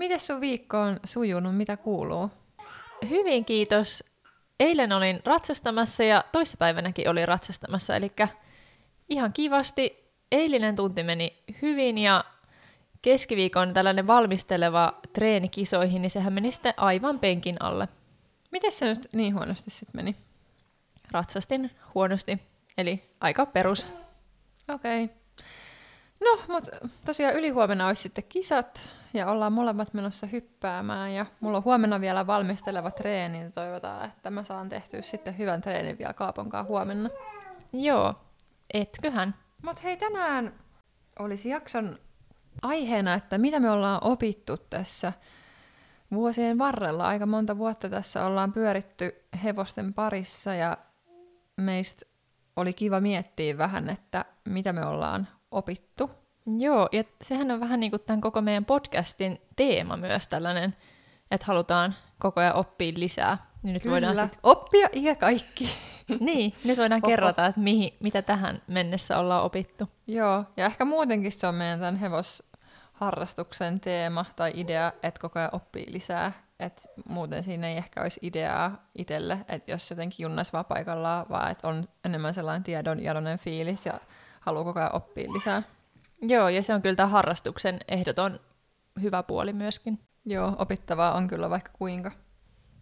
Miten sun viikko on sujunut? Mitä kuuluu? Hyvin kiitos. Eilen olin ratsastamassa ja toissapäivänäkin olin ratsastamassa, eli ihan kivasti. Eilinen tunti meni hyvin ja keskiviikon tällainen valmisteleva treeni kisoihin, niin sehän meni sitten aivan penkin alle. Miten se nyt niin huonosti sitten meni? Ratsastin huonosti, eli aika perus. Okei. Okay. No, mutta tosiaan ylihuomenna olisi sitten kisat ja ollaan molemmat menossa hyppäämään ja mulla on huomenna vielä valmisteleva treeni ja toivotaan, että mä saan tehtyä sitten hyvän treenin vielä Kaaponkaan huomenna. Joo, etköhän. Mutta hei, tänään olisi jakson aiheena, että mitä me ollaan opittu tässä vuosien varrella. Aika monta vuotta tässä ollaan pyöritty hevosten parissa ja meistä oli kiva miettiä vähän, että mitä me ollaan opittu. Joo, ja sehän on vähän niin kuin tämän koko meidän podcastin teema myös tällainen, että halutaan koko ajan oppia lisää. Niin nyt Kyllä. voidaan sit... oppia ja kaikki. niin, nyt voidaan Oho. kerrata, että mihin, mitä tähän mennessä ollaan opittu. Joo, ja ehkä muutenkin se on meidän tämän hevosharrastuksen teema tai idea, että koko ajan oppii lisää. Et muuten siinä ei ehkä olisi ideaa itselle, että jos jotenkin junnas vaan paikallaan, vaan että on enemmän sellainen tiedon fiilis ja haluaa koko ajan oppia lisää. Joo, ja se on kyllä tämä harrastuksen ehdoton hyvä puoli myöskin. Joo, opittavaa on kyllä vaikka kuinka.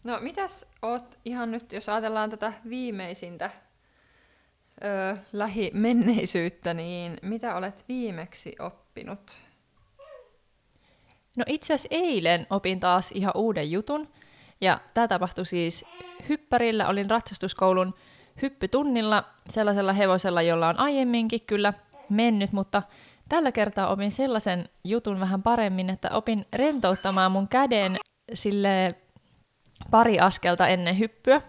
No mitäs oot ihan nyt, jos ajatellaan tätä viimeisintä öö, lähimenneisyyttä, niin mitä olet viimeksi oppinut? No itse asiassa eilen opin taas ihan uuden jutun. Ja tämä tapahtui siis hyppärillä. Olin ratsastuskoulun hyppytunnilla sellaisella hevosella, jolla on aiemminkin kyllä mennyt, mutta tällä kertaa opin sellaisen jutun vähän paremmin, että opin rentouttamaan mun käden sille pari askelta ennen hyppyä,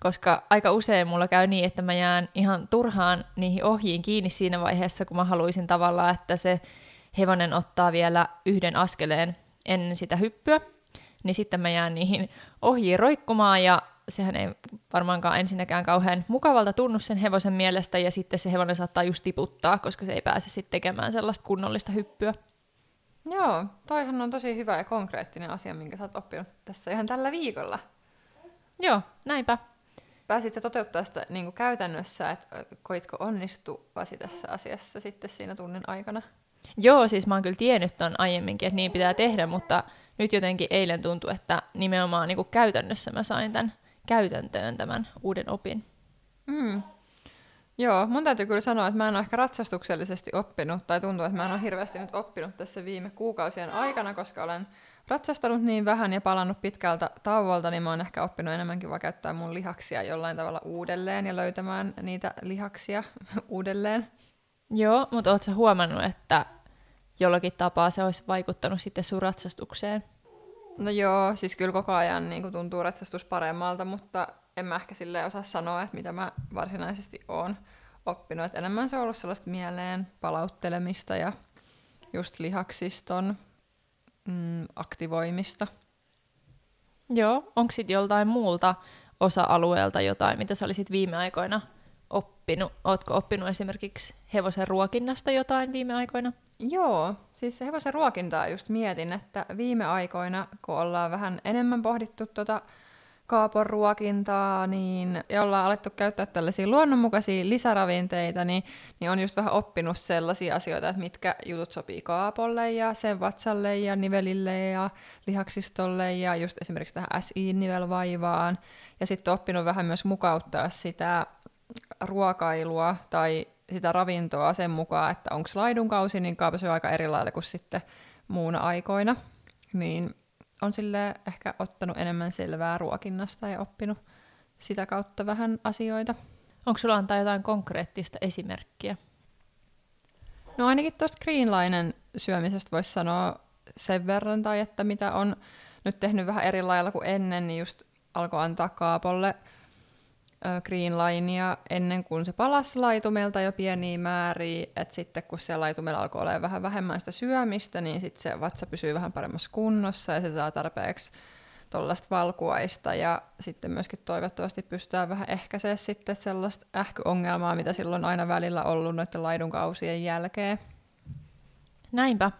koska aika usein mulla käy niin, että mä jään ihan turhaan niihin ohjiin kiinni siinä vaiheessa, kun mä haluaisin tavallaan, että se hevonen ottaa vielä yhden askeleen ennen sitä hyppyä, niin sitten mä jään niihin ohjiin roikkumaan ja sehän ei varmaankaan ensinnäkään kauhean mukavalta tunnu sen hevosen mielestä, ja sitten se hevonen saattaa just tiputtaa, koska se ei pääse sitten tekemään sellaista kunnollista hyppyä. Joo, toihan on tosi hyvä ja konkreettinen asia, minkä sä oot oppinut tässä ihan tällä viikolla. Joo, näinpä. Pääsit sä toteuttaa sitä niin kuin käytännössä, että koitko onnistuvasi tässä asiassa sitten siinä tunnin aikana? Joo, siis mä oon kyllä tiennyt ton aiemminkin, että niin pitää tehdä, mutta nyt jotenkin eilen tuntui, että nimenomaan niin kuin käytännössä mä sain tämän käytäntöön tämän uuden opin. Mm. Joo, mun täytyy kyllä sanoa, että mä en ole ehkä ratsastuksellisesti oppinut, tai tuntuu, että mä en ole hirveästi nyt oppinut tässä viime kuukausien aikana, koska olen ratsastanut niin vähän ja palannut pitkältä tauolta, niin mä oon ehkä oppinut enemmänkin vaan käyttää mun lihaksia jollain tavalla uudelleen ja löytämään niitä lihaksia uudelleen. Joo, mutta ootko huomannut, että jollakin tapaa se olisi vaikuttanut sitten sun ratsastukseen? No joo, siis kyllä koko ajan niin kuin tuntuu ratsastus paremmalta, mutta en mä ehkä sille osaa sanoa, että mitä mä varsinaisesti oon oppinut. Että enemmän se on ollut sellaista mieleen palauttelemista ja just lihaksiston mm, aktivoimista. Joo, onko sitten joltain muulta osa-alueelta jotain, mitä sä olisit viime aikoina oppinut? Ootko oppinut esimerkiksi hevosen ruokinnasta jotain viime aikoina? Joo, siis hevosen ruokintaa just mietin, että viime aikoina, kun ollaan vähän enemmän pohdittu tuota kaapon ruokintaa, niin, ja ollaan alettu käyttää tällaisia luonnonmukaisia lisäravinteita, niin, niin on just vähän oppinut sellaisia asioita, että mitkä jutut sopii kaapolle ja sen vatsalle ja nivelille ja lihaksistolle ja just esimerkiksi tähän SI-nivelvaivaan. Ja sitten oppinut vähän myös mukauttaa sitä ruokailua tai sitä ravintoa sen mukaan, että onko laidunkausi, niin kaapa on aika erilainen kuin sitten muuna aikoina. Niin on sille ehkä ottanut enemmän selvää ruokinnasta ja oppinut sitä kautta vähän asioita. Onko sulla antaa jotain konkreettista esimerkkiä? No ainakin tuosta greenlainen syömisestä voisi sanoa, sen verran, tai että mitä on nyt tehnyt vähän eri lailla kuin ennen, niin just alkoi antaa Kaapolle Green Linea ennen kuin se palasi laitumelta jo pieniä määriä, että sitten kun siellä laitumella alkoi olla vähän vähemmän sitä syömistä, niin sitten se vatsa pysyy vähän paremmassa kunnossa ja se saa tarpeeksi tuollaista valkuaista ja sitten myöskin toivottavasti pystytään vähän ehkäisemään sitten sellaista ähkyongelmaa, mitä silloin aina välillä ollut noiden laidunkausien jälkeen. Näinpä.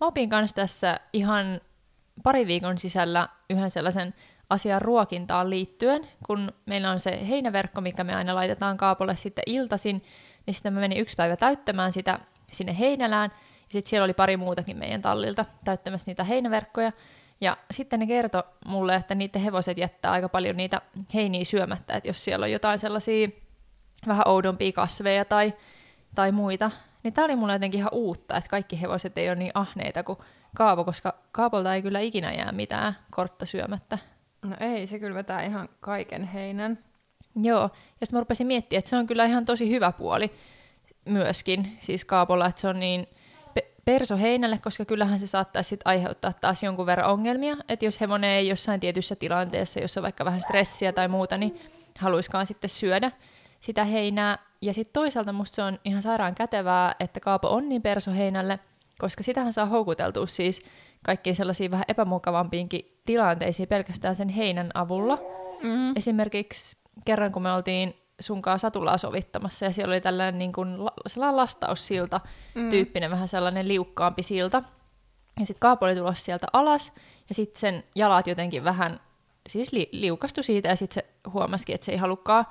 Mä opin kanssa tässä ihan pari viikon sisällä yhden sellaisen asian ruokintaan liittyen, kun meillä on se heinäverkko, mikä me aina laitetaan kaapolle sitten iltasin, niin sitten mä menin yksi päivä täyttämään sitä sinne heinälään, ja sitten siellä oli pari muutakin meidän tallilta täyttämässä niitä heinäverkkoja, ja sitten ne kertoi mulle, että niiden hevoset jättää aika paljon niitä heiniä syömättä, että jos siellä on jotain sellaisia vähän oudompia kasveja tai, tai muita, niin tämä oli mulle jotenkin ihan uutta, että kaikki hevoset ei ole niin ahneita kuin Kaapo, koska Kaapolta ei kyllä ikinä jää mitään kortta syömättä. No ei, se kyllä vetää ihan kaiken heinän. Joo, ja sitten mä rupesin miettimään, että se on kyllä ihan tosi hyvä puoli myöskin, siis Kaapolla, että se on niin pe- perso heinälle, koska kyllähän se saattaa sitten aiheuttaa taas jonkun verran ongelmia, että jos hevonen ei jossain tietyssä tilanteessa, jossa on vaikka vähän stressiä tai muuta, niin haluiskaan sitten syödä sitä heinää. Ja sitten toisaalta musta se on ihan sairaan kätevää, että Kaapo on niin perso heinälle, koska sitähän saa houkuteltua siis kaikkiin sellaisiin vähän epämukavampiinkin tilanteisiin pelkästään sen heinän avulla. Mm. Esimerkiksi kerran, kun me oltiin sunkaan satulaa sovittamassa ja siellä oli tällainen niin kuin la- sellainen lastaussilta mm. tyyppinen, vähän sellainen liukkaampi silta. Ja sitten Kaapo oli tulossa sieltä alas ja sitten sen jalat jotenkin vähän siis li- liukastui siitä ja sitten se huomasikin, että se ei halukkaan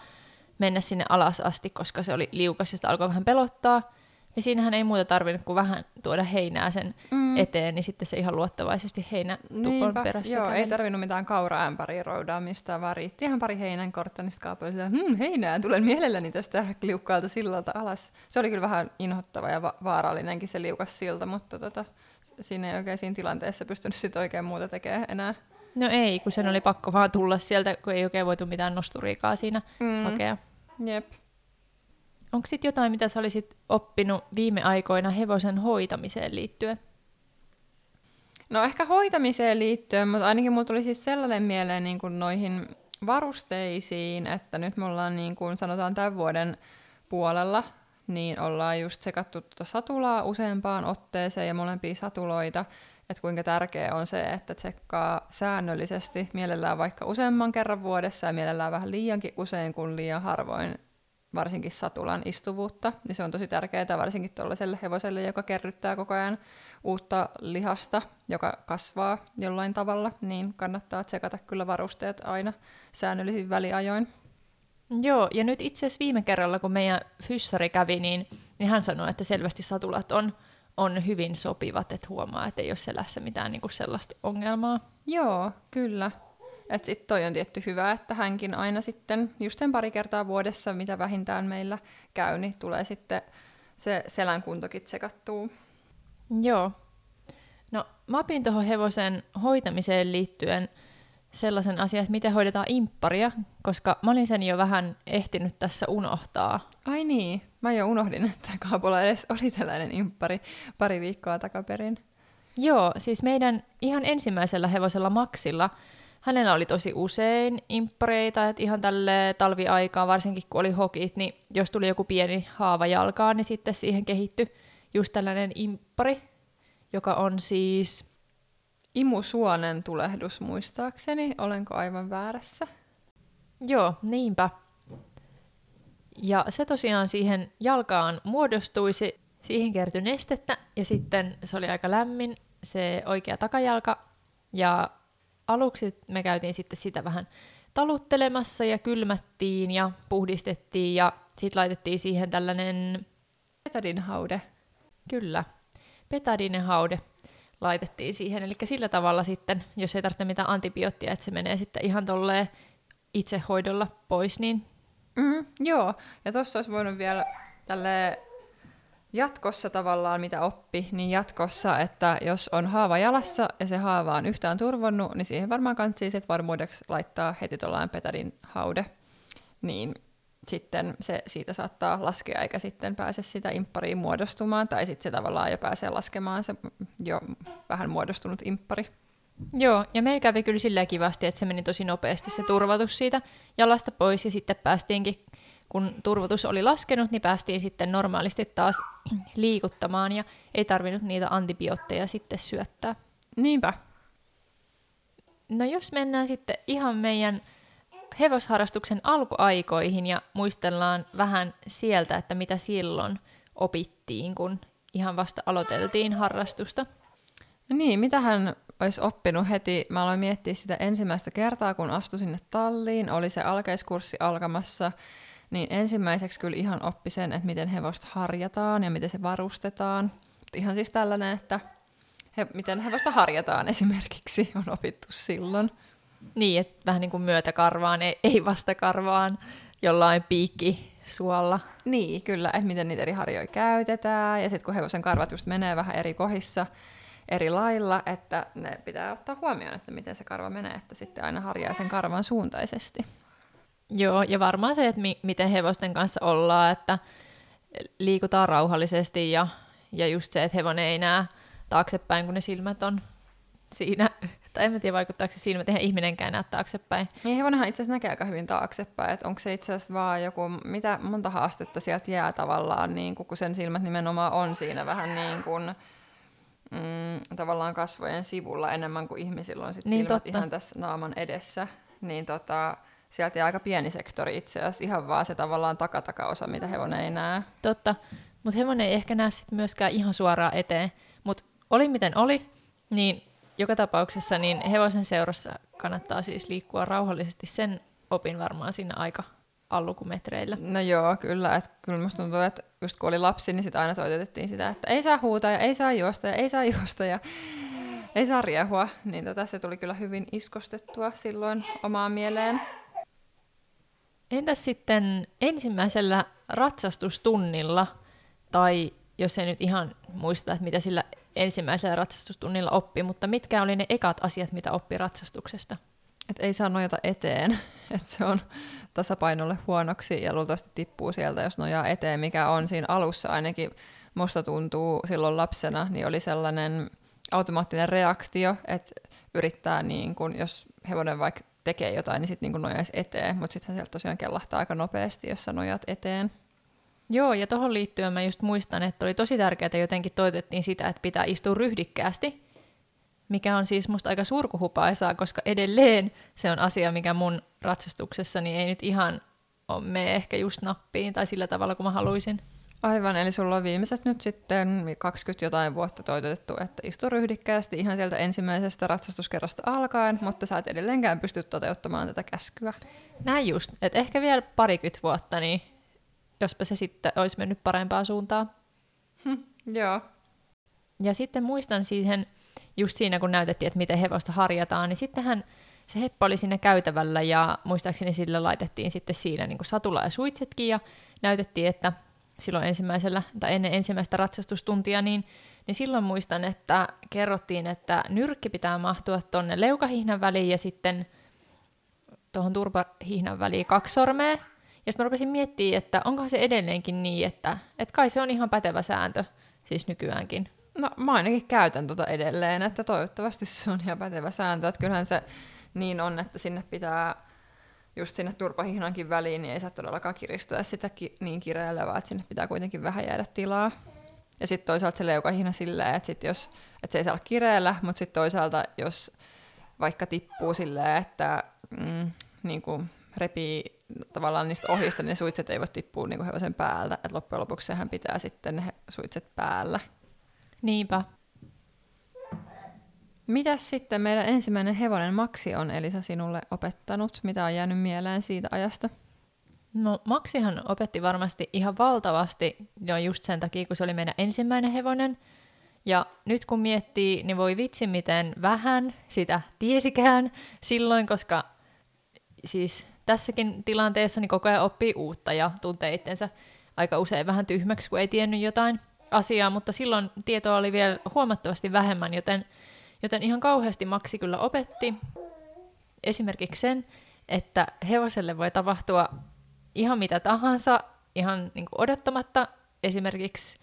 mennä sinne alas asti, koska se oli liukas ja sitä alkoi vähän pelottaa niin siinähän ei muuta tarvinnut kuin vähän tuoda heinää sen mm. eteen, niin sitten se ihan luottavaisesti heinä tupon perässä Joo, käveli. ei tarvinnut mitään kauraämpäriä roudaamista, vaan riitti ihan pari heinän kortta, niin sitten hm, heinää, tulen mielelläni tästä liukkaalta sillalta alas. Se oli kyllä vähän inhottava ja va- vaarallinenkin se liukas silta, mutta tota, siinä ei oikein siinä tilanteessa pystynyt sit oikein muuta tekemään enää. No ei, kun sen oli pakko vaan tulla sieltä, kun ei oikein voitu mitään nosturiikaa siinä Mm. hakea. Jep. Onko sitten jotain, mitä sä olisit oppinut viime aikoina hevosen hoitamiseen liittyen? No ehkä hoitamiseen liittyen, mutta ainakin mulla tuli siis sellainen mieleen niin kuin noihin varusteisiin, että nyt me ollaan niin kuin sanotaan tämän vuoden puolella, niin ollaan just sekattu tuota satulaa useampaan otteeseen ja molempia satuloita, että kuinka tärkeää on se, että tsekkaa säännöllisesti, mielellään vaikka useamman kerran vuodessa ja mielellään vähän liiankin usein kuin liian harvoin varsinkin satulan istuvuutta, niin se on tosi tärkeää varsinkin tuollaiselle hevoselle, joka kerryttää koko ajan uutta lihasta, joka kasvaa jollain tavalla, niin kannattaa tsekata kyllä varusteet aina säännöllisin väliajoin. Joo, ja nyt itse asiassa viime kerralla, kun meidän fyssari kävi, niin, niin hän sanoi, että selvästi satulat on, on hyvin sopivat, että huomaa, että ei ole selässä mitään niin kuin sellaista ongelmaa. Joo, kyllä. Et sit toi on tietty hyvä, että hänkin aina sitten just sen pari kertaa vuodessa, mitä vähintään meillä käy, niin tulee sitten se selän kuntokin tsekattua. Joo. No, mä opin tuohon hevosen hoitamiseen liittyen sellaisen asian, että miten hoidetaan impparia, koska mä olin sen jo vähän ehtinyt tässä unohtaa. Ai niin, mä jo unohdin, että Kaapolla edes oli tällainen imppari pari viikkoa takaperin. Joo, siis meidän ihan ensimmäisellä hevosella Maxilla, hänellä oli tosi usein imppareita, että ihan tälle talviaikaan, varsinkin kun oli hokit, niin jos tuli joku pieni haava jalkaan, niin sitten siihen kehittyi just tällainen imppari, joka on siis Imusuonen tulehdus muistaakseni, olenko aivan väärässä? Joo, niinpä. Ja se tosiaan siihen jalkaan muodostuisi, siihen kertyi nestettä ja sitten se oli aika lämmin se oikea takajalka. Ja aluksi me käytiin sitten sitä vähän taluttelemassa ja kylmättiin ja puhdistettiin ja sitten laitettiin siihen tällainen, Petadin haude. kyllä, petadinen haude laitettiin siihen. Eli sillä tavalla sitten, jos ei tarvitse mitään antibioottia, että se menee sitten ihan tolleen itsehoidolla pois, niin Mm, joo, ja tuossa olisi voinut vielä tälle jatkossa tavallaan, mitä oppi, niin jatkossa, että jos on haava jalassa ja se haava on yhtään turvonnut, niin siihen varmaan kantsii sit varmuudeksi laittaa heti tuollainen petadin haude. Niin sitten se siitä saattaa laskea eikä sitten pääse sitä imppariin muodostumaan, tai sitten se tavallaan jo pääsee laskemaan se jo vähän muodostunut imppari. Joo, ja meillä kävi kyllä silleen kivasti, että se meni tosi nopeasti se turvotus siitä jalasta pois, ja sitten päästiinkin, kun turvotus oli laskenut, niin päästiin sitten normaalisti taas liikuttamaan, ja ei tarvinnut niitä antibiootteja sitten syöttää. Niinpä. No jos mennään sitten ihan meidän hevosharrastuksen alkuaikoihin ja muistellaan vähän sieltä, että mitä silloin opittiin, kun ihan vasta aloiteltiin harrastusta. No niin, mitä hän olisi oppinut heti? Mä aloin miettiä sitä ensimmäistä kertaa, kun astuin sinne talliin. Oli se alkeiskurssi alkamassa. Niin ensimmäiseksi kyllä ihan oppi sen, että miten hevosta harjataan ja miten se varustetaan. Ihan siis tällainen, että he, miten hevosta harjataan esimerkiksi on opittu silloin. Niin, että vähän niin kuin myötäkarvaan, ei, ei vastakarvaan jollain piikki suolla. Niin, kyllä, että miten niitä eri harjoja käytetään. Ja sitten kun hevosen karvat just menee vähän eri kohissa eri lailla, että ne pitää ottaa huomioon, että miten se karva menee, että sitten aina harjaa sen karvan suuntaisesti. Joo, ja varmaan se, että mi- miten hevosten kanssa ollaan, että liikutaan rauhallisesti ja, ja just se, että hevonen ei näe taaksepäin, kun ne silmät on siinä. Tai en mä tiedä, vaikuttaako se silmät, eihän ihminenkään näe taaksepäin. Niin hevonenhan itse asiassa näkee aika hyvin taaksepäin, että onko se itse asiassa vaan joku, mitä monta haastetta sieltä jää tavallaan, niin kun sen silmät nimenomaan on siinä vähän niin kuin, mm, tavallaan kasvojen sivulla enemmän kuin ihmisillä on sit Niin, silmät totta. ihan tässä naaman edessä, niin tota, sieltä aika pieni sektori itse asiassa, ihan vaan se tavallaan takatakaosa, mitä hevonen ei näe. Totta, mutta hevonen ei ehkä näe sit myöskään ihan suoraan eteen. Mutta oli miten oli, niin joka tapauksessa niin hevosen seurassa kannattaa siis liikkua rauhallisesti. Sen opin varmaan siinä aika allukumetreillä. No joo, kyllä. Että kyllä musta tuntuu, että just kun oli lapsi, niin sitä aina toitotettiin sitä, että ei saa huutaa ja ei saa juosta ja ei saa juosta ja ei saa riehua. Niin tota, se tuli kyllä hyvin iskostettua silloin omaan mieleen. Entäs sitten ensimmäisellä ratsastustunnilla, tai jos ei nyt ihan muista, että mitä sillä ensimmäisellä ratsastustunnilla oppi, mutta mitkä oli ne ekat asiat, mitä oppi ratsastuksesta? Että ei saa nojata eteen, että se on tasapainolle huonoksi ja luultavasti tippuu sieltä, jos nojaa eteen, mikä on siinä alussa ainakin. Musta tuntuu silloin lapsena, niin oli sellainen automaattinen reaktio, että yrittää, niin kun, jos hevonen vaikka tekee jotain, niin sitten niin nojaisi eteen, mutta sitten sieltä tosiaan kellahtaa aika nopeasti, jos sä nojat eteen. Joo, ja tuohon liittyen mä just muistan, että oli tosi tärkeää, että jotenkin toitettiin sitä, että pitää istua ryhdikkäästi, mikä on siis musta aika surkuhupaisaa, koska edelleen se on asia, mikä mun ratsastuksessani ei nyt ihan ole mene ehkä just nappiin tai sillä tavalla, kuin mä haluaisin. Aivan, eli sulla on viimeiset nyt sitten 20 jotain vuotta toitotettu, että istu ryhdikkäästi ihan sieltä ensimmäisestä ratsastuskerrasta alkaen, mutta sä et edelleenkään pysty toteuttamaan tätä käskyä. Näin just, että ehkä vielä parikymmentä vuotta, niin jospa se sitten olisi mennyt parempaan suuntaan. Joo. Ja sitten muistan siihen, just siinä kun näytettiin, että miten hevosta harjataan, niin sittenhän se heppa oli siinä käytävällä ja muistaakseni sillä laitettiin sitten siinä niin satula ja suitsetkin ja näytettiin, että silloin ensimmäisellä tai ennen ensimmäistä ratsastustuntia, niin, niin silloin muistan, että kerrottiin, että nyrkki pitää mahtua tuonne leukahihnan väliin ja sitten tuohon turpahihnan väliin kaksi sormea. Ja sitten mä rupesin miettimään, että onkohan se edelleenkin niin, että, että kai se on ihan pätevä sääntö siis nykyäänkin. No mä ainakin käytän tota edelleen, että toivottavasti se on ihan pätevä sääntö, että kyllähän se niin on, että sinne pitää just sinne turpahihnankin väliin, niin ei saa todellakaan kiristää sitä ki- niin kireelle, vaan että sinne pitää kuitenkin vähän jäädä tilaa. Ja sitten toisaalta se leukahihna silleen, että, sit jos, että se ei saa olla kireellä, mutta sitten toisaalta jos vaikka tippuu silleen, että mm, niin kuin repii tavallaan niistä ohista, niin ne suitset ei voi tippua niin kuin hevosen päältä. Että loppujen lopuksi sehän pitää sitten ne suitset päällä. Niinpä. Mitäs sitten meidän ensimmäinen hevonen Maksi on Elisa sinulle opettanut? Mitä on jäänyt mieleen siitä ajasta? No Maksihan opetti varmasti ihan valtavasti jo just sen takia, kun se oli meidän ensimmäinen hevonen. Ja nyt kun miettii, niin voi vitsi miten vähän sitä tiesikään silloin, koska siis tässäkin tilanteessa niin koko ajan oppii uutta ja tuntee itsensä aika usein vähän tyhmäksi, kun ei tiennyt jotain asiaa, mutta silloin tietoa oli vielä huomattavasti vähemmän, joten, joten ihan kauheasti Maksi kyllä opetti esimerkiksi sen, että hevoselle voi tapahtua ihan mitä tahansa, ihan niin kuin odottamatta. Esimerkiksi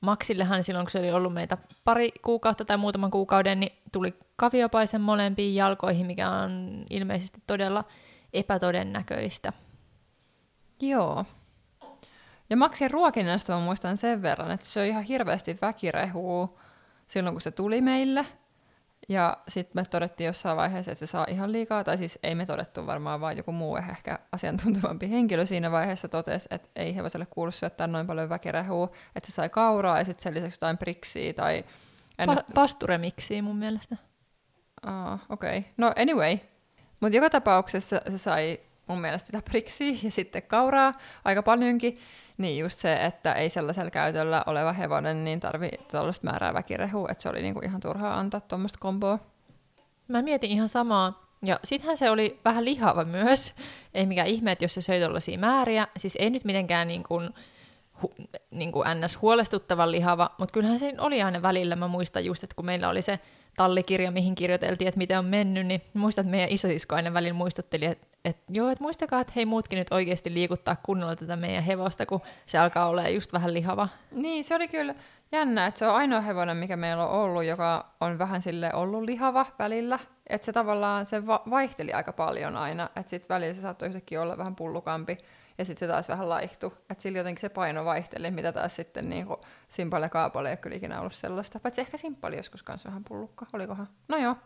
Maxillehan silloin, kun se oli ollut meitä pari kuukautta tai muutaman kuukauden, niin tuli kaviopaisen molempiin jalkoihin, mikä on ilmeisesti todella epätodennäköistä. Joo. Ja Maxin ruokinnasta mä muistan sen verran, että se on ihan hirveästi väkirehua silloin, kun se tuli meille. Ja sitten me todettiin jossain vaiheessa, että se saa ihan liikaa, tai siis ei me todettu varmaan, vaan joku muu ehkä asiantuntevampi henkilö siinä vaiheessa totesi, että ei hevoselle kuulu syöttää noin paljon väkirehua, että se sai kauraa ja sitten sen lisäksi jotain priksiä tai... En... Pa- pasturemiksi mun mielestä. Ah, okei. Okay. No anyway. Mutta joka tapauksessa se sai mun mielestä sitä priksiä ja sitten kauraa aika paljonkin. Niin just se, että ei sellaisella käytöllä oleva hevonen niin tarvi tuollaista määrää väkirehua, että se oli niinku ihan turhaa antaa tuommoista komboa. Mä mietin ihan samaa. Ja sittenhän se oli vähän lihava myös. Ei mikään ihme, että jos se söi tuollaisia määriä. Siis ei nyt mitenkään niin kuin, hu, niin kuin ns. huolestuttavan lihava, mutta kyllähän se oli aina välillä. Mä muistan just, että kun meillä oli se tallikirja, mihin kirjoiteltiin, että miten on mennyt, niin muistan, että meidän isosisko aina välillä muistutteli, että, että joo, että muistakaa, että hei muutkin nyt oikeasti liikuttaa kunnolla tätä meidän hevosta, kun se alkaa olla just vähän lihava. Niin, se oli kyllä jännä, että se on ainoa hevonen, mikä meillä on ollut, joka on vähän sille ollut lihava välillä. Että se tavallaan se va- vaihteli aika paljon aina, että sitten välillä se saattoi yhtäkkiä olla vähän pullukampi ja sitten se taas vähän laihtu. Että sillä jotenkin se paino vaihteli, mitä taas sitten niin Simpale Kaapale ei kyllä ikinä ollut sellaista. Paitsi ehkä Simpali joskus kanssa vähän pullukka, olikohan? No joo.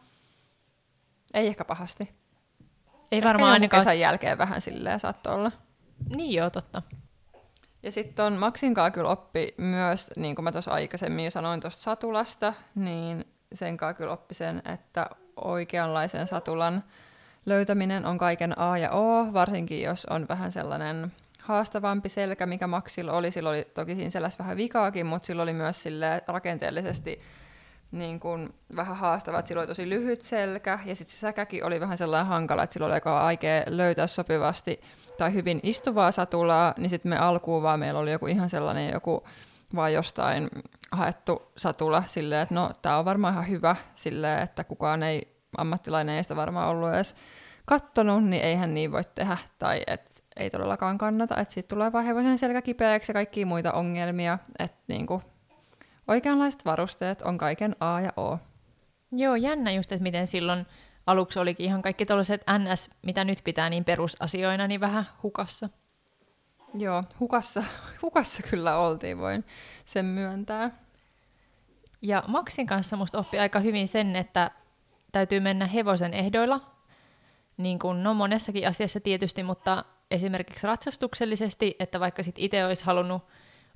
Ei ehkä pahasti. Ei varmaan ainakaan... kesän jälkeen vähän silleen saattoi olla. Niin joo, totta. Ja sitten on Maxin kanssa kyllä oppi myös, niin kuin mä tuossa aikaisemmin jo sanoin tuosta satulasta, niin sen kanssa kyllä oppi sen, että oikeanlaisen satulan löytäminen on kaiken A ja O, varsinkin jos on vähän sellainen haastavampi selkä, mikä Maxilla oli. Sillä oli toki siinä sellaista vähän vikaakin, mutta sillä oli myös sille rakenteellisesti niin kuin vähän haastava, että sillä oli tosi lyhyt selkä, ja sitten se säkäkin oli vähän sellainen hankala, että sillä oli aika aikea löytää sopivasti tai hyvin istuvaa satulaa, niin sitten me alkuun vaan meillä oli joku ihan sellainen joku vaan jostain haettu satula silleen, että no tämä on varmaan ihan hyvä silleen, että kukaan ei, ammattilainen ei sitä varmaan ollut edes kattonut, niin eihän niin voi tehdä, tai et ei todellakaan kannata, että siitä tulee vaan hevosen selkä kipeäksi ja kaikkia muita ongelmia, että niinku, oikeanlaiset varusteet on kaiken A ja O. Joo, jännä just, että miten silloin aluksi olikin ihan kaikki tällaiset NS, mitä nyt pitää niin perusasioina, niin vähän hukassa. Joo, hukassa, hukassa kyllä oltiin, voin sen myöntää. Ja Maxin kanssa musta oppi aika hyvin sen, että täytyy mennä hevosen ehdoilla, niin kuin no monessakin asiassa tietysti, mutta esimerkiksi ratsastuksellisesti, että vaikka sit itse olisi halunnut,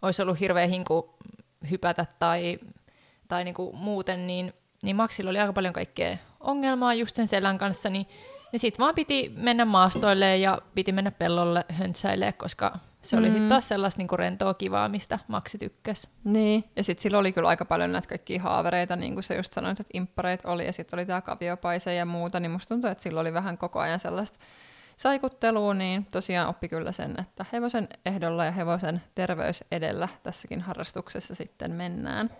olisi ollut hirveä hinku hypätä tai, tai niin kuin muuten, niin, niin Maxilla oli aika paljon kaikkea ongelmaa just sen selän kanssa, niin, niin sitten vaan piti mennä maastoille ja piti mennä pellolle höntsäille, koska se oli mm. sitten taas sellaista niinku rentoa kivaa, mistä Maxi tykkäsi. Niin, ja sitten sillä oli kyllä aika paljon näitä kaikkia haavereita, niin kuin sä just sanoit, että imppareit oli, ja sitten oli tämä kaviopaise ja muuta, niin musta tuntuu, että sillä oli vähän koko ajan sellaista saikuttelua, niin tosiaan oppi kyllä sen, että hevosen ehdolla ja hevosen terveys edellä tässäkin harrastuksessa sitten mennään.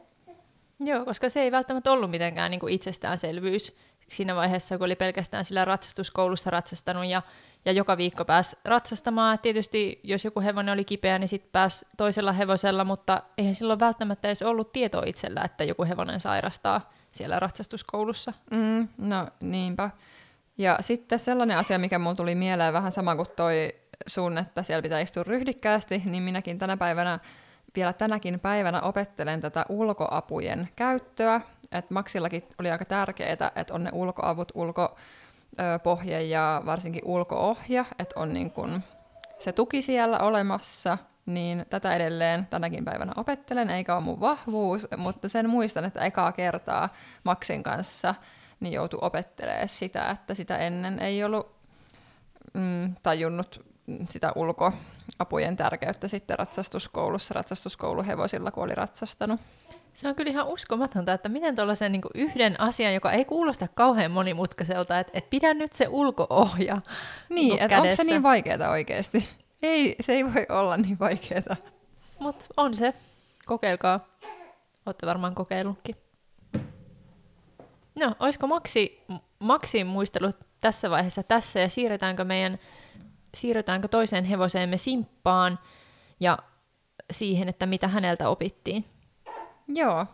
Joo, koska se ei välttämättä ollut mitenkään niin kuin itsestäänselvyys siinä vaiheessa, kun oli pelkästään sillä ratsastuskoulussa ratsastanut ja, ja joka viikko pääsi ratsastamaan. Tietysti jos joku hevonen oli kipeä, niin sitten pääsi toisella hevosella, mutta eihän silloin välttämättä edes ollut tietoa itsellä, että joku hevonen sairastaa siellä ratsastuskoulussa. Mm, no niinpä. Ja sitten sellainen asia, mikä mulla tuli mieleen vähän sama kuin toi sun, että siellä pitää istua ryhdikkäästi, niin minäkin tänä päivänä, vielä tänäkin päivänä opettelen tätä ulkoapujen käyttöä. Et Maxillakin oli aika tärkeää, että on ne ulkoavut, ulkopohje ja varsinkin ulkoohja, että on niin kun se tuki siellä olemassa, niin tätä edelleen tänäkin päivänä opettelen, eikä ole mun vahvuus, mutta sen muistan, että ekaa kertaa Maxin kanssa – niin joutui opettelemaan sitä, että sitä ennen ei ollut mm, tajunnut sitä ulkoapujen tärkeyttä sitten ratsastuskoulussa, ratsastuskouluhevosilla, kun oli ratsastanut. Se on kyllä ihan uskomatonta, että miten tuollaisen niin yhden asian, joka ei kuulosta kauhean monimutkaiselta, että, että pidä nyt se ulkoohja Niin, niin että onko se niin vaikeaa oikeasti? Ei, se ei voi olla niin vaikeaa. Mutta on se. Kokeilkaa. Olette varmaan kokeillutkin. No, olisiko Maksi, Maksin muistelut tässä vaiheessa tässä ja siirretäänkö meidän siirrytäänkö toiseen hevoseemme Simppaan ja siihen, että mitä häneltä opittiin. Joo.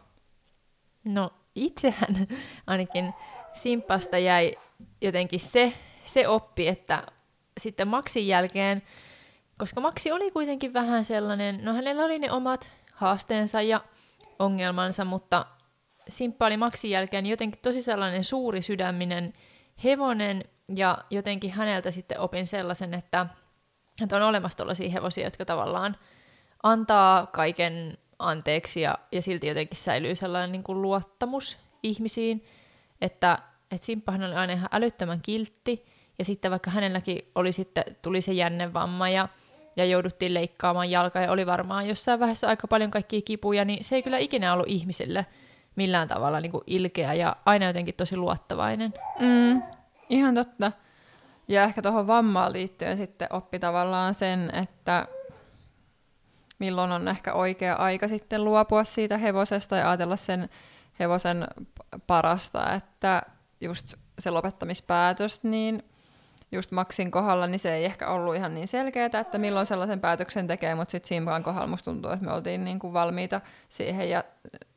No itsehän ainakin Simppasta jäi jotenkin se, se oppi, että sitten Maxin jälkeen, koska Maxi oli kuitenkin vähän sellainen, no hänellä oli ne omat haasteensa ja ongelmansa, mutta Simppa oli Maxin jälkeen jotenkin tosi sellainen suuri sydäminen hevonen, ja jotenkin häneltä sitten opin sellaisen, että, että on olemassa tällaisia hevosia, jotka tavallaan antaa kaiken anteeksi ja, ja silti jotenkin säilyy sellainen niin kuin luottamus ihmisiin, että, että Simppahan oli aina ihan älyttömän kiltti, ja sitten vaikka hänelläkin oli sitten, tuli se jännevamma ja, ja jouduttiin leikkaamaan jalkaa ja oli varmaan jossain vaiheessa aika paljon kaikkia kipuja, niin se ei kyllä ikinä ollut ihmisille millään tavalla niin kuin ilkeä ja aina jotenkin tosi luottavainen. Mm, ihan totta. Ja ehkä tuohon vammaan liittyen sitten oppi tavallaan sen, että milloin on ehkä oikea aika sitten luopua siitä hevosesta ja ajatella sen hevosen parasta, että just se lopettamispäätös, niin just Maxin kohdalla, niin se ei ehkä ollut ihan niin selkeää, että milloin sellaisen päätöksen tekee, mutta sitten Simpan kohdalla musta tuntuu, että me oltiin niin kuin valmiita siihen ja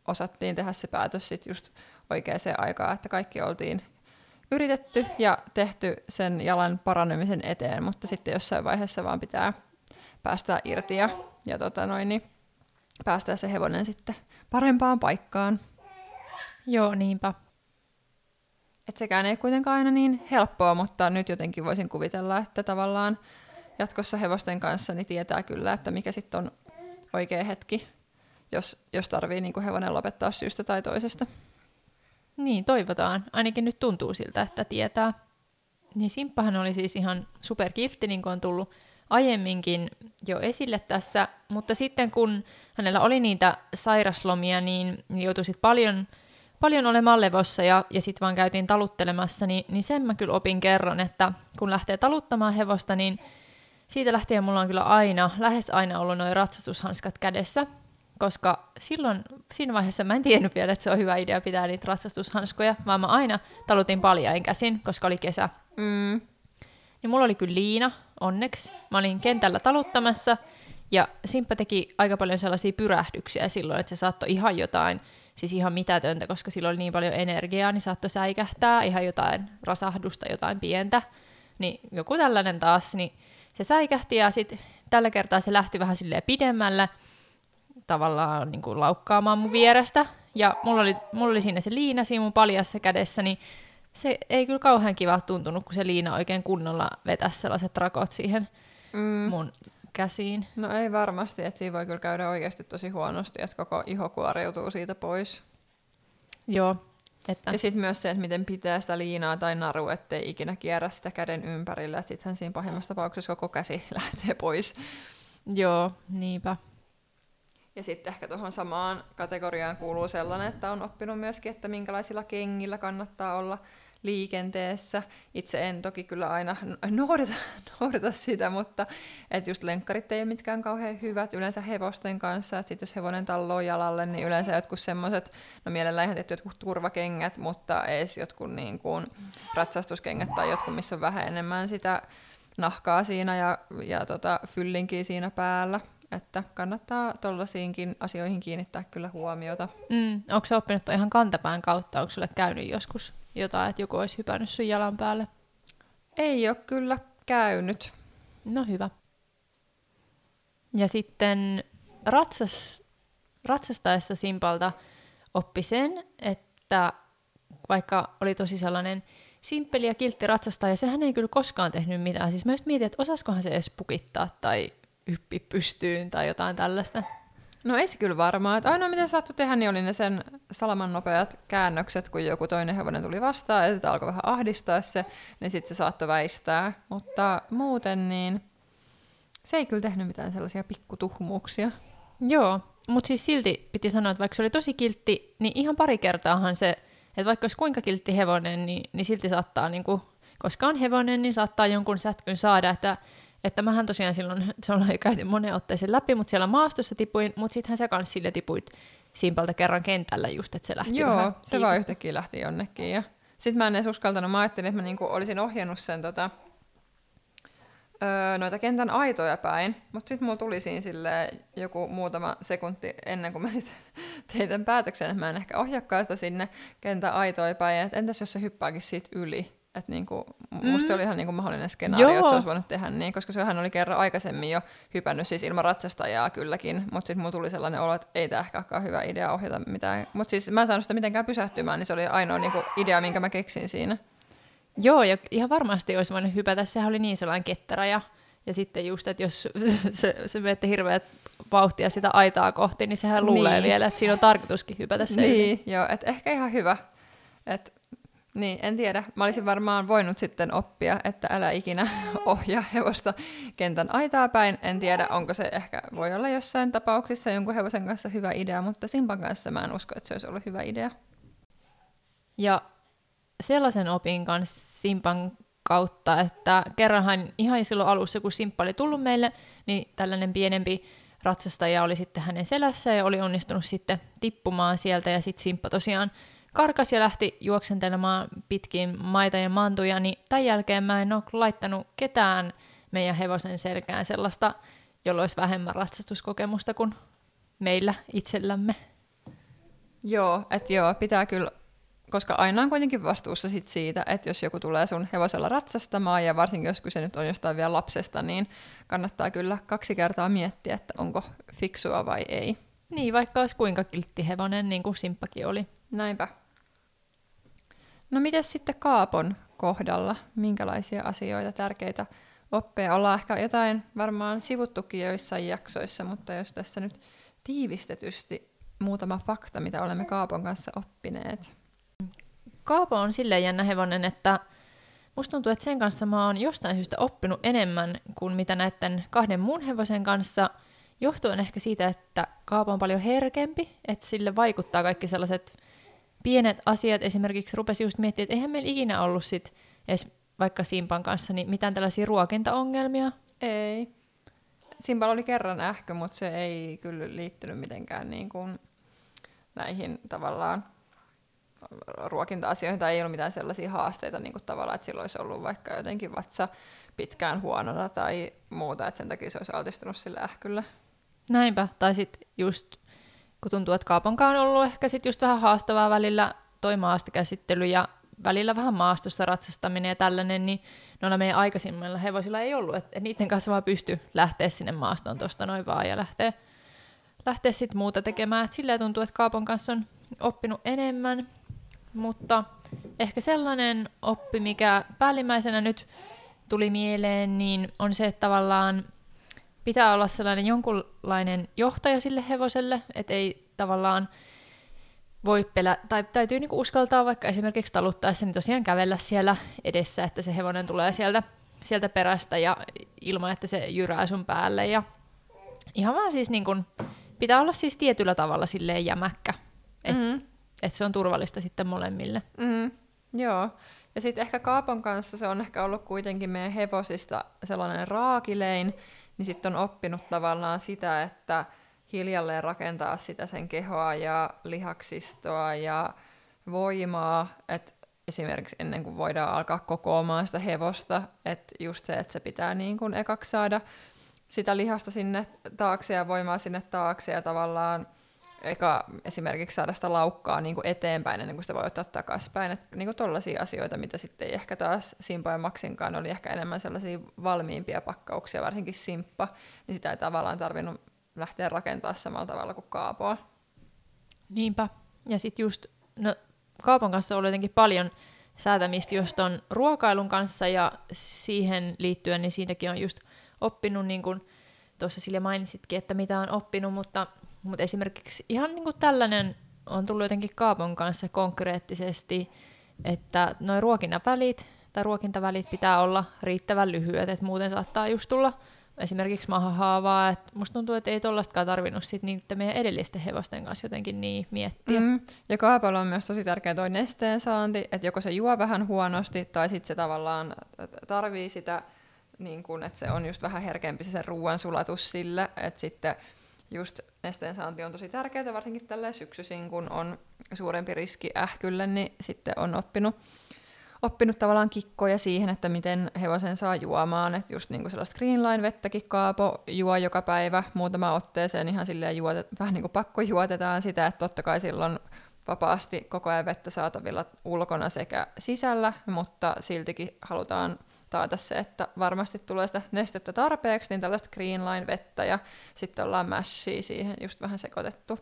osattiin tehdä se päätös sitten just oikeaan aikaan, että kaikki oltiin yritetty ja tehty sen jalan paranemisen eteen, mutta sitten jossain vaiheessa vaan pitää päästä irti ja, ja tota noin, niin päästää se hevonen sitten parempaan paikkaan. Joo, niinpä. Et sekään ei kuitenkaan aina niin helppoa, mutta nyt jotenkin voisin kuvitella, että tavallaan jatkossa hevosten kanssa niin tietää kyllä, että mikä sitten on oikea hetki, jos, jos tarvii niin kuin hevonen lopettaa syystä tai toisesta. Niin, toivotaan. Ainakin nyt tuntuu siltä, että tietää. Niin Simppahan oli siis ihan superkiltti, niin kuin on tullut aiemminkin jo esille tässä, mutta sitten kun hänellä oli niitä sairaslomia, niin joutui sitten paljon, paljon olemaan levossa ja, ja sitten vaan käytiin taluttelemassa, niin, niin sen mä kyllä opin kerran, että kun lähtee taluttamaan hevosta, niin siitä lähtien mulla on kyllä aina, lähes aina ollut noin ratsastushanskat kädessä, koska silloin, siinä vaiheessa mä en tiennyt vielä, että se on hyvä idea pitää niitä ratsastushanskoja, vaan mä aina talutin paljain käsin, koska oli kesä. Mm. Niin mulla oli kyllä liina, onneksi. Mä olin kentällä taluttamassa, ja Simppa teki aika paljon sellaisia pyrähdyksiä silloin, että se saattoi ihan jotain, siis ihan mitätöntä, koska sillä oli niin paljon energiaa, niin saattoi säikähtää ihan jotain rasahdusta, jotain pientä. Niin joku tällainen taas, niin se säikähti ja sitten tällä kertaa se lähti vähän silleen pidemmällä, tavallaan niin kuin laukkaamaan mun vierestä. Ja mulla oli, mulla oli siinä se liina siinä mun paljassa kädessä, niin se ei kyllä kauhean kiva tuntunut, kun se liina oikein kunnolla vetäisi sellaiset rakot siihen mm. mun käsiin. No ei varmasti, että siinä voi kyllä käydä oikeasti tosi huonosti, että koko iho kuoriutuu siitä pois. Joo. Että... Ja sitten myös se, että miten pitää sitä liinaa tai naru, ettei ikinä kierrä sitä käden ympärillä, että sittenhän siinä pahimmassa tapauksessa koko käsi lähtee pois. Joo, niinpä. Ja sitten ehkä tuohon samaan kategoriaan kuuluu sellainen, että on oppinut myöskin, että minkälaisilla kengillä kannattaa olla liikenteessä. Itse en toki kyllä aina noudata, noudata sitä, mutta että just lenkkarit ei ole mitkään kauhean hyvät yleensä hevosten kanssa. Että jos hevonen talloo jalalle, niin yleensä jotkut semmoiset, no mielellään ihan tietty jotkut turvakengät, mutta edes jotkut niin kuin ratsastuskengät tai jotkut, missä on vähän enemmän sitä nahkaa siinä ja, ja tota, fyllinkiä siinä päällä. Että kannattaa tuollaisiinkin asioihin kiinnittää kyllä huomiota. Mm, onko se oppinut ihan kantapään kautta? Onko sulle käynyt joskus jotain, että joku olisi hypännyt sun jalan päälle? Ei ole kyllä käynyt. No hyvä. Ja sitten ratsas, ratsastaessa Simpalta oppi sen, että vaikka oli tosi sellainen simppeli ja kiltti ratsastaja, sehän ei kyllä koskaan tehnyt mitään. Siis mä just mietin, että osaskohan se edes pukittaa tai hyppi pystyyn tai jotain tällaista. No ei se kyllä varmaan. Että ainoa mitä saattoi tehdä, niin oli ne sen salaman nopeat käännökset, kun joku toinen hevonen tuli vastaan ja sitten alkoi vähän ahdistaa se, niin sitten se saattoi väistää. Mutta muuten niin se ei kyllä tehnyt mitään sellaisia pikkutuhmuuksia. Joo, mutta siis silti piti sanoa, että vaikka se oli tosi kiltti, niin ihan pari kertaahan se, että vaikka olisi kuinka kiltti hevonen, niin, niin silti saattaa, niin kuin, koska on hevonen, niin saattaa jonkun sätkyn saada, että että mähän tosiaan silloin, se on jo käyty monen otteeseen läpi, mutta siellä maastossa tipuin, mutta sittenhän sä kans sille tipuit simpalta kerran kentällä just, että se lähti Joo, vähän se vaan yhtäkkiä lähti jonnekin. Ja sitten mä en edes uskaltanut, mä ajattelin, että mä niinku olisin ohjannut sen tota, öö, noita kentän aitoja päin, mutta sitten mulla tuli siinä joku muutama sekunti ennen kuin mä sit tein tämän päätöksen, että mä en ehkä ohjakaan sitä sinne kentän aitoja päin, että entäs jos se hyppääkin siitä yli? Että niinku, musta se oli ihan niinku mahdollinen skenaario, Joo. että se olisi voinut tehdä niin, koska sehän oli kerran aikaisemmin jo hypännyt siis ilman ratsastajaa kylläkin, mutta sitten mulla tuli sellainen olo, että ei tämä ehkä olekaan hyvä idea ohjata mitään. Mutta siis mä en saanut sitä mitenkään pysähtymään, niin se oli ainoa niinku idea, minkä mä keksin siinä. Joo, ja ihan varmasti olisi voinut hypätä. Sehän oli niin sellainen ketterä ja, ja sitten just, että jos se, se menette hirveät vauhtia sitä aitaa kohti, niin sehän luulee Niin. vielä, että siinä on tarkoituskin hypätä se yli. Niin, joo, että ehkä ihan hyvä. Et, niin, en tiedä. Mä olisin varmaan voinut sitten oppia, että älä ikinä ohjaa hevosta kentän aitaa päin. En tiedä, onko se ehkä, voi olla jossain tapauksissa jonkun hevosen kanssa hyvä idea, mutta Simpan kanssa mä en usko, että se olisi ollut hyvä idea. Ja sellaisen opin kanssa Simpan kautta, että kerranhan ihan silloin alussa, kun Simppa oli tullut meille, niin tällainen pienempi ratsastaja oli sitten hänen selässä ja oli onnistunut sitten tippumaan sieltä ja sitten Simppa tosiaan karkas ja lähti juoksentelemaan pitkin maita ja mantuja, niin tämän jälkeen mä en ole laittanut ketään meidän hevosen selkään sellaista, jolla olisi vähemmän ratsastuskokemusta kuin meillä itsellämme. Joo, että joo, pitää kyllä, koska aina on kuitenkin vastuussa sit siitä, että jos joku tulee sun hevosella ratsastamaan, ja varsinkin jos kyse nyt on jostain vielä lapsesta, niin kannattaa kyllä kaksi kertaa miettiä, että onko fiksua vai ei. Niin, vaikka olisi kuinka kiltti hevonen, niin kuin Simppakin oli. Näinpä. No miten sitten Kaapon kohdalla? Minkälaisia asioita, tärkeitä oppeja? Ollaan ehkä jotain varmaan sivuttukin joissain jaksoissa, mutta jos tässä nyt tiivistetysti muutama fakta, mitä olemme Kaapon kanssa oppineet. Kaapo on silleen jännä hevonen, että musta tuntuu, että sen kanssa mä oon jostain syystä oppinut enemmän kuin mitä näiden kahden muun hevosen kanssa, johtuen ehkä siitä, että Kaapo on paljon herkempi, että sille vaikuttaa kaikki sellaiset pienet asiat. Esimerkiksi rupesi just miettimään, että eihän meillä ikinä ollut sit edes vaikka Simpan kanssa niin mitään tällaisia ruokintaongelmia. Ei. Simpalla oli kerran ähkö, mutta se ei kyllä liittynyt mitenkään niin kuin näihin tavallaan ruokinta-asioihin, tai ei ollut mitään sellaisia haasteita niin kuin tavallaan, että sillä olisi ollut vaikka jotenkin vatsa pitkään huonona tai muuta, että sen takia se olisi altistunut sille ähkylle. Näinpä. Tai sitten just, kun tuntuu, että Kaaponkaan on ollut ehkä sit just vähän haastavaa välillä toi maastokäsittely ja välillä vähän maastossa ratsastaminen ja tällainen, niin noilla meidän aikaisemmilla hevosilla ei ollut, että et niiden kanssa vaan pysty lähteä sinne maastoon tuosta noin vaan ja lähteä, lähteä sitten muuta tekemään. Et silleen tuntuu, että Kaapon kanssa on oppinut enemmän, mutta ehkä sellainen oppi, mikä päällimmäisenä nyt tuli mieleen, niin on se, että tavallaan pitää olla sellainen jonkunlainen johtaja sille hevoselle, että ei tavallaan voi pelä, tai täytyy niinku uskaltaa vaikka esimerkiksi taluttaessa, niin tosiaan kävellä siellä edessä, että se hevonen tulee sieltä, sieltä perästä ja ilman, että se jyrää sun päälle. Ja ihan vaan siis niin kun, pitää olla siis tietyllä tavalla silleen jämäkkä, että Mm-hmm. et se on turvallista sitten molemmille. Mm, joo. Ja sitten ehkä Kaapon kanssa se on ehkä ollut kuitenkin meidän hevosista sellainen raakilein, niin sitten on oppinut tavallaan sitä, että hiljalleen rakentaa sitä sen kehoa ja lihaksistoa ja voimaa, että esimerkiksi ennen kuin voidaan alkaa kokoamaan sitä hevosta, että just se, että se pitää niin kuin ekaksi saada sitä lihasta sinne taakse ja voimaa sinne taakse ja tavallaan eka esimerkiksi saada sitä laukkaa niin kuin eteenpäin ennen kuin sitä voi ottaa takaspäin. Että niin kuin asioita, mitä sitten ei ehkä taas Simpa ja Maxinkaan oli ehkä enemmän sellaisia valmiimpia pakkauksia, varsinkin Simppa, niin sitä ei tavallaan tarvinnut lähteä rakentaa samalla tavalla kuin Kaapoa. Niinpä. Ja sitten just, no Kaapon kanssa on ollut jotenkin paljon säätämistä just ton ruokailun kanssa ja siihen liittyen, niin siitäkin on just oppinut, niin kuin tuossa Silja mainitsitkin, että mitä on oppinut, mutta, mutta esimerkiksi ihan niin kuin tällainen on tullut jotenkin Kaapon kanssa konkreettisesti, että noin ruokinnan välit tai ruokintavälit pitää olla riittävän lyhyet, että muuten saattaa just tulla esimerkiksi mahahaavaa, että musta tuntuu, että ei tollastakaan tarvinnut sit niiden meidän edellisten hevosten kanssa jotenkin niin miettiä. Mm. Ja Kaapolla on myös tosi tärkeä toi nesteen saanti, että joko se juo vähän huonosti tai sitten se tavallaan tarvii sitä, niin että se on just vähän herkempi se ruoan sille, että sitten just nesteen saanti on tosi tärkeää, varsinkin tällä syksyisin, kun on suurempi riski ähkylle, niin sitten on oppinut, oppinut tavallaan kikkoja siihen, että miten hevosen saa juomaan, että just niin kuin sellaista greenline vettäkin kaapo juo joka päivä muutama otteeseen ihan silleen juotet, vähän niin kuin pakko juotetaan sitä, että totta kai silloin vapaasti koko ajan vettä saatavilla ulkona sekä sisällä, mutta siltikin halutaan taata se, että varmasti tulee sitä nestettä tarpeeksi, niin tällaista greenline vettä ja sitten ollaan mashia siihen just vähän sekoitettu.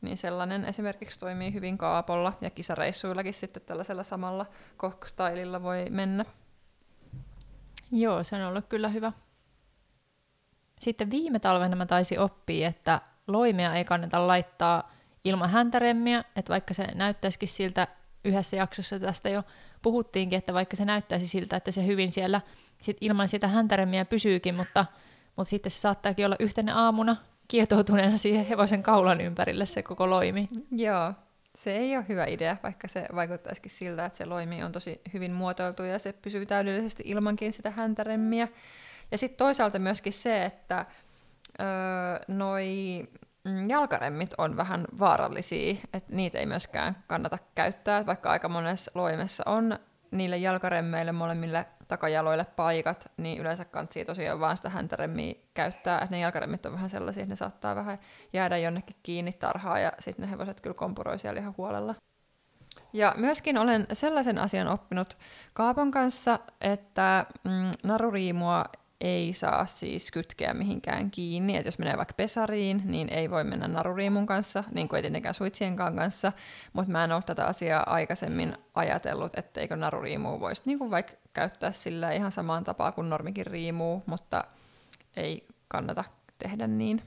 Niin sellainen esimerkiksi toimii hyvin kaapolla ja kisareissuillakin sitten tällaisella samalla cocktaililla voi mennä. Joo, se on ollut kyllä hyvä. Sitten viime talvena mä taisin oppia, että loimea ei kannata laittaa ilman häntäremmiä, että vaikka se näyttäisikin siltä yhdessä jaksossa tästä jo puhuttiinkin, että vaikka se näyttäisi siltä, että se hyvin siellä sit ilman sitä häntäremmiä pysyykin, mutta, mutta sitten se saattaakin olla yhtenä aamuna kietoutuneena siihen hevosen kaulan ympärille se koko loimi. Joo, se ei ole hyvä idea, vaikka se vaikuttaisikin siltä, että se loimi on tosi hyvin muotoiltu ja se pysyy täydellisesti ilmankin sitä häntäremmiä. Ja sitten toisaalta myöskin se, että öö, noi jalkaremmit on vähän vaarallisia, että niitä ei myöskään kannata käyttää, vaikka aika monessa loimessa on niille jalkaremmeille molemmille takajaloille paikat, niin yleensä kantsii tosiaan vaan sitä häntäremmiä käyttää, että ne jalkaremmit on vähän sellaisia, että ne saattaa vähän jäädä jonnekin kiinni tarhaa ja sitten ne hevoset kyllä kompuroi siellä ihan huolella. Ja myöskin olen sellaisen asian oppinut Kaapon kanssa, että mm, naruriimua ei saa siis kytkeä mihinkään kiinni. että jos menee vaikka pesariin, niin ei voi mennä naruriimun kanssa, niin kuin ei tietenkään suitsienkaan kanssa. Mutta mä en ole tätä asiaa aikaisemmin ajatellut, etteikö naruriimua voisi niin kuin vaikka käyttää sillä ihan samaan tapaan kuin normikin riimuu, mutta ei kannata tehdä niin.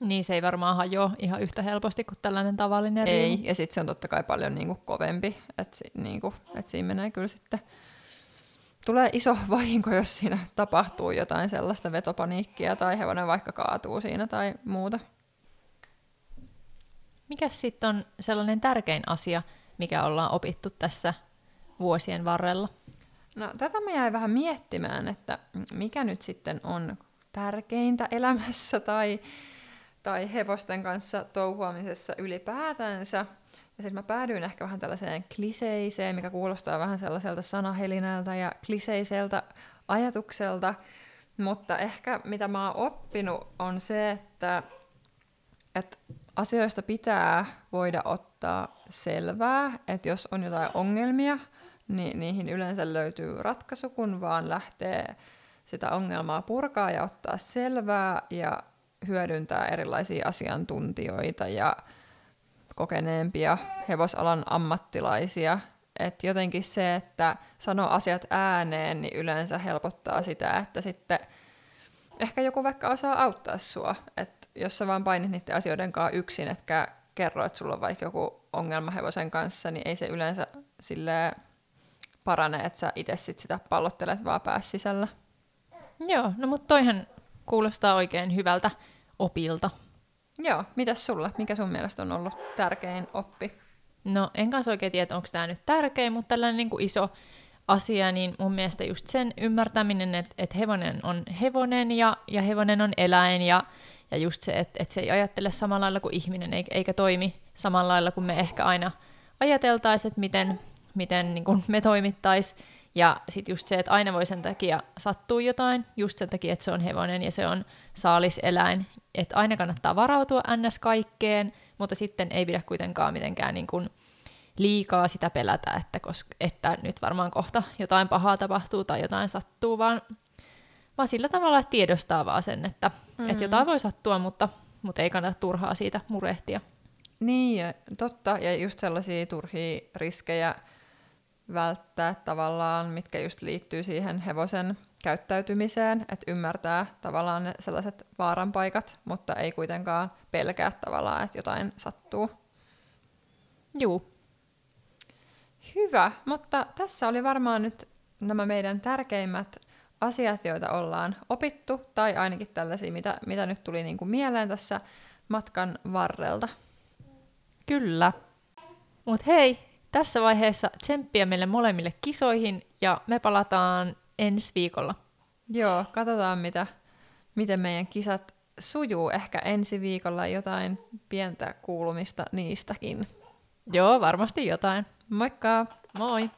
Niin se ei varmaan hajoa ihan yhtä helposti kuin tällainen tavallinen Ei, riimu. ja sitten se on totta kai paljon niinku kovempi, että niinku, et siinä menee kyllä sitten tulee iso vahinko, jos siinä tapahtuu jotain sellaista vetopaniikkia tai hevonen vaikka kaatuu siinä tai muuta. Mikä sitten on sellainen tärkein asia, mikä ollaan opittu tässä vuosien varrella? No tätä mä jäin vähän miettimään, että mikä nyt sitten on tärkeintä elämässä tai, tai hevosten kanssa touhuamisessa ylipäätänsä. Ja sitten mä päädyin ehkä vähän tällaiseen kliseiseen, mikä kuulostaa vähän sellaiselta sanahelinältä ja kliseiseltä ajatukselta. Mutta ehkä mitä mä oon oppinut on se, että, että asioista pitää voida ottaa selvää, että jos on jotain ongelmia, niin niihin yleensä löytyy ratkaisu, kun vaan lähtee sitä ongelmaa purkaa ja ottaa selvää ja hyödyntää erilaisia asiantuntijoita ja kokeneempia hevosalan ammattilaisia. Et jotenkin se, että sanoo asiat ääneen, niin yleensä helpottaa sitä, että sitten ehkä joku vaikka osaa auttaa sua. Et jos sä vaan painit niiden asioiden kanssa yksin, etkä kerro, että sulla on vaikka joku ongelma hevosen kanssa, niin ei se yleensä sille parane, että sä itse sit sitä pallottelet vaan päässä sisällä. Joo, no mutta toihan kuulostaa oikein hyvältä opilta. Joo, mitäs sulla? Mikä sun mielestä on ollut tärkein oppi? No en kanssa oikein tiedä, onko tämä nyt tärkein, mutta tällainen niin kuin iso asia, niin mun mielestä just sen ymmärtäminen, että, että hevonen on hevonen ja, ja hevonen on eläin ja, ja just se, että, että se ei ajattele samalla lailla kuin ihminen eikä, eikä toimi samalla lailla kuin me ehkä aina ajateltaisiin, että miten, miten niin kuin me toimittaisiin. Ja sitten just se, että aina voi sen takia sattua jotain, just sen takia, että se on hevonen ja se on saaliseläin. Että aina kannattaa varautua ns. kaikkeen, mutta sitten ei pidä kuitenkaan mitenkään niin kuin liikaa sitä pelätä, että, koska, että nyt varmaan kohta jotain pahaa tapahtuu tai jotain sattuu, vaan, vaan sillä tavalla, että tiedostaa vaan sen, että, mm-hmm. että jotain voi sattua, mutta, mutta ei kannata turhaa siitä murehtia. Niin, ja totta. Ja just sellaisia turhia riskejä välttää tavallaan, mitkä just liittyy siihen hevosen käyttäytymiseen, että ymmärtää tavallaan ne sellaiset vaaranpaikat, mutta ei kuitenkaan pelkää tavallaan, että jotain sattuu. Juu. Hyvä, mutta tässä oli varmaan nyt nämä meidän tärkeimmät asiat, joita ollaan opittu, tai ainakin tällaisia, mitä, mitä nyt tuli niin kuin mieleen tässä matkan varrelta. Kyllä. Mutta hei, tässä vaiheessa tsemppiä meille molemmille kisoihin ja me palataan ensi viikolla. Joo, katsotaan mitä, miten meidän kisat sujuu. Ehkä ensi viikolla jotain pientä kuulumista niistäkin. Joo, varmasti jotain. Moikka! Moi!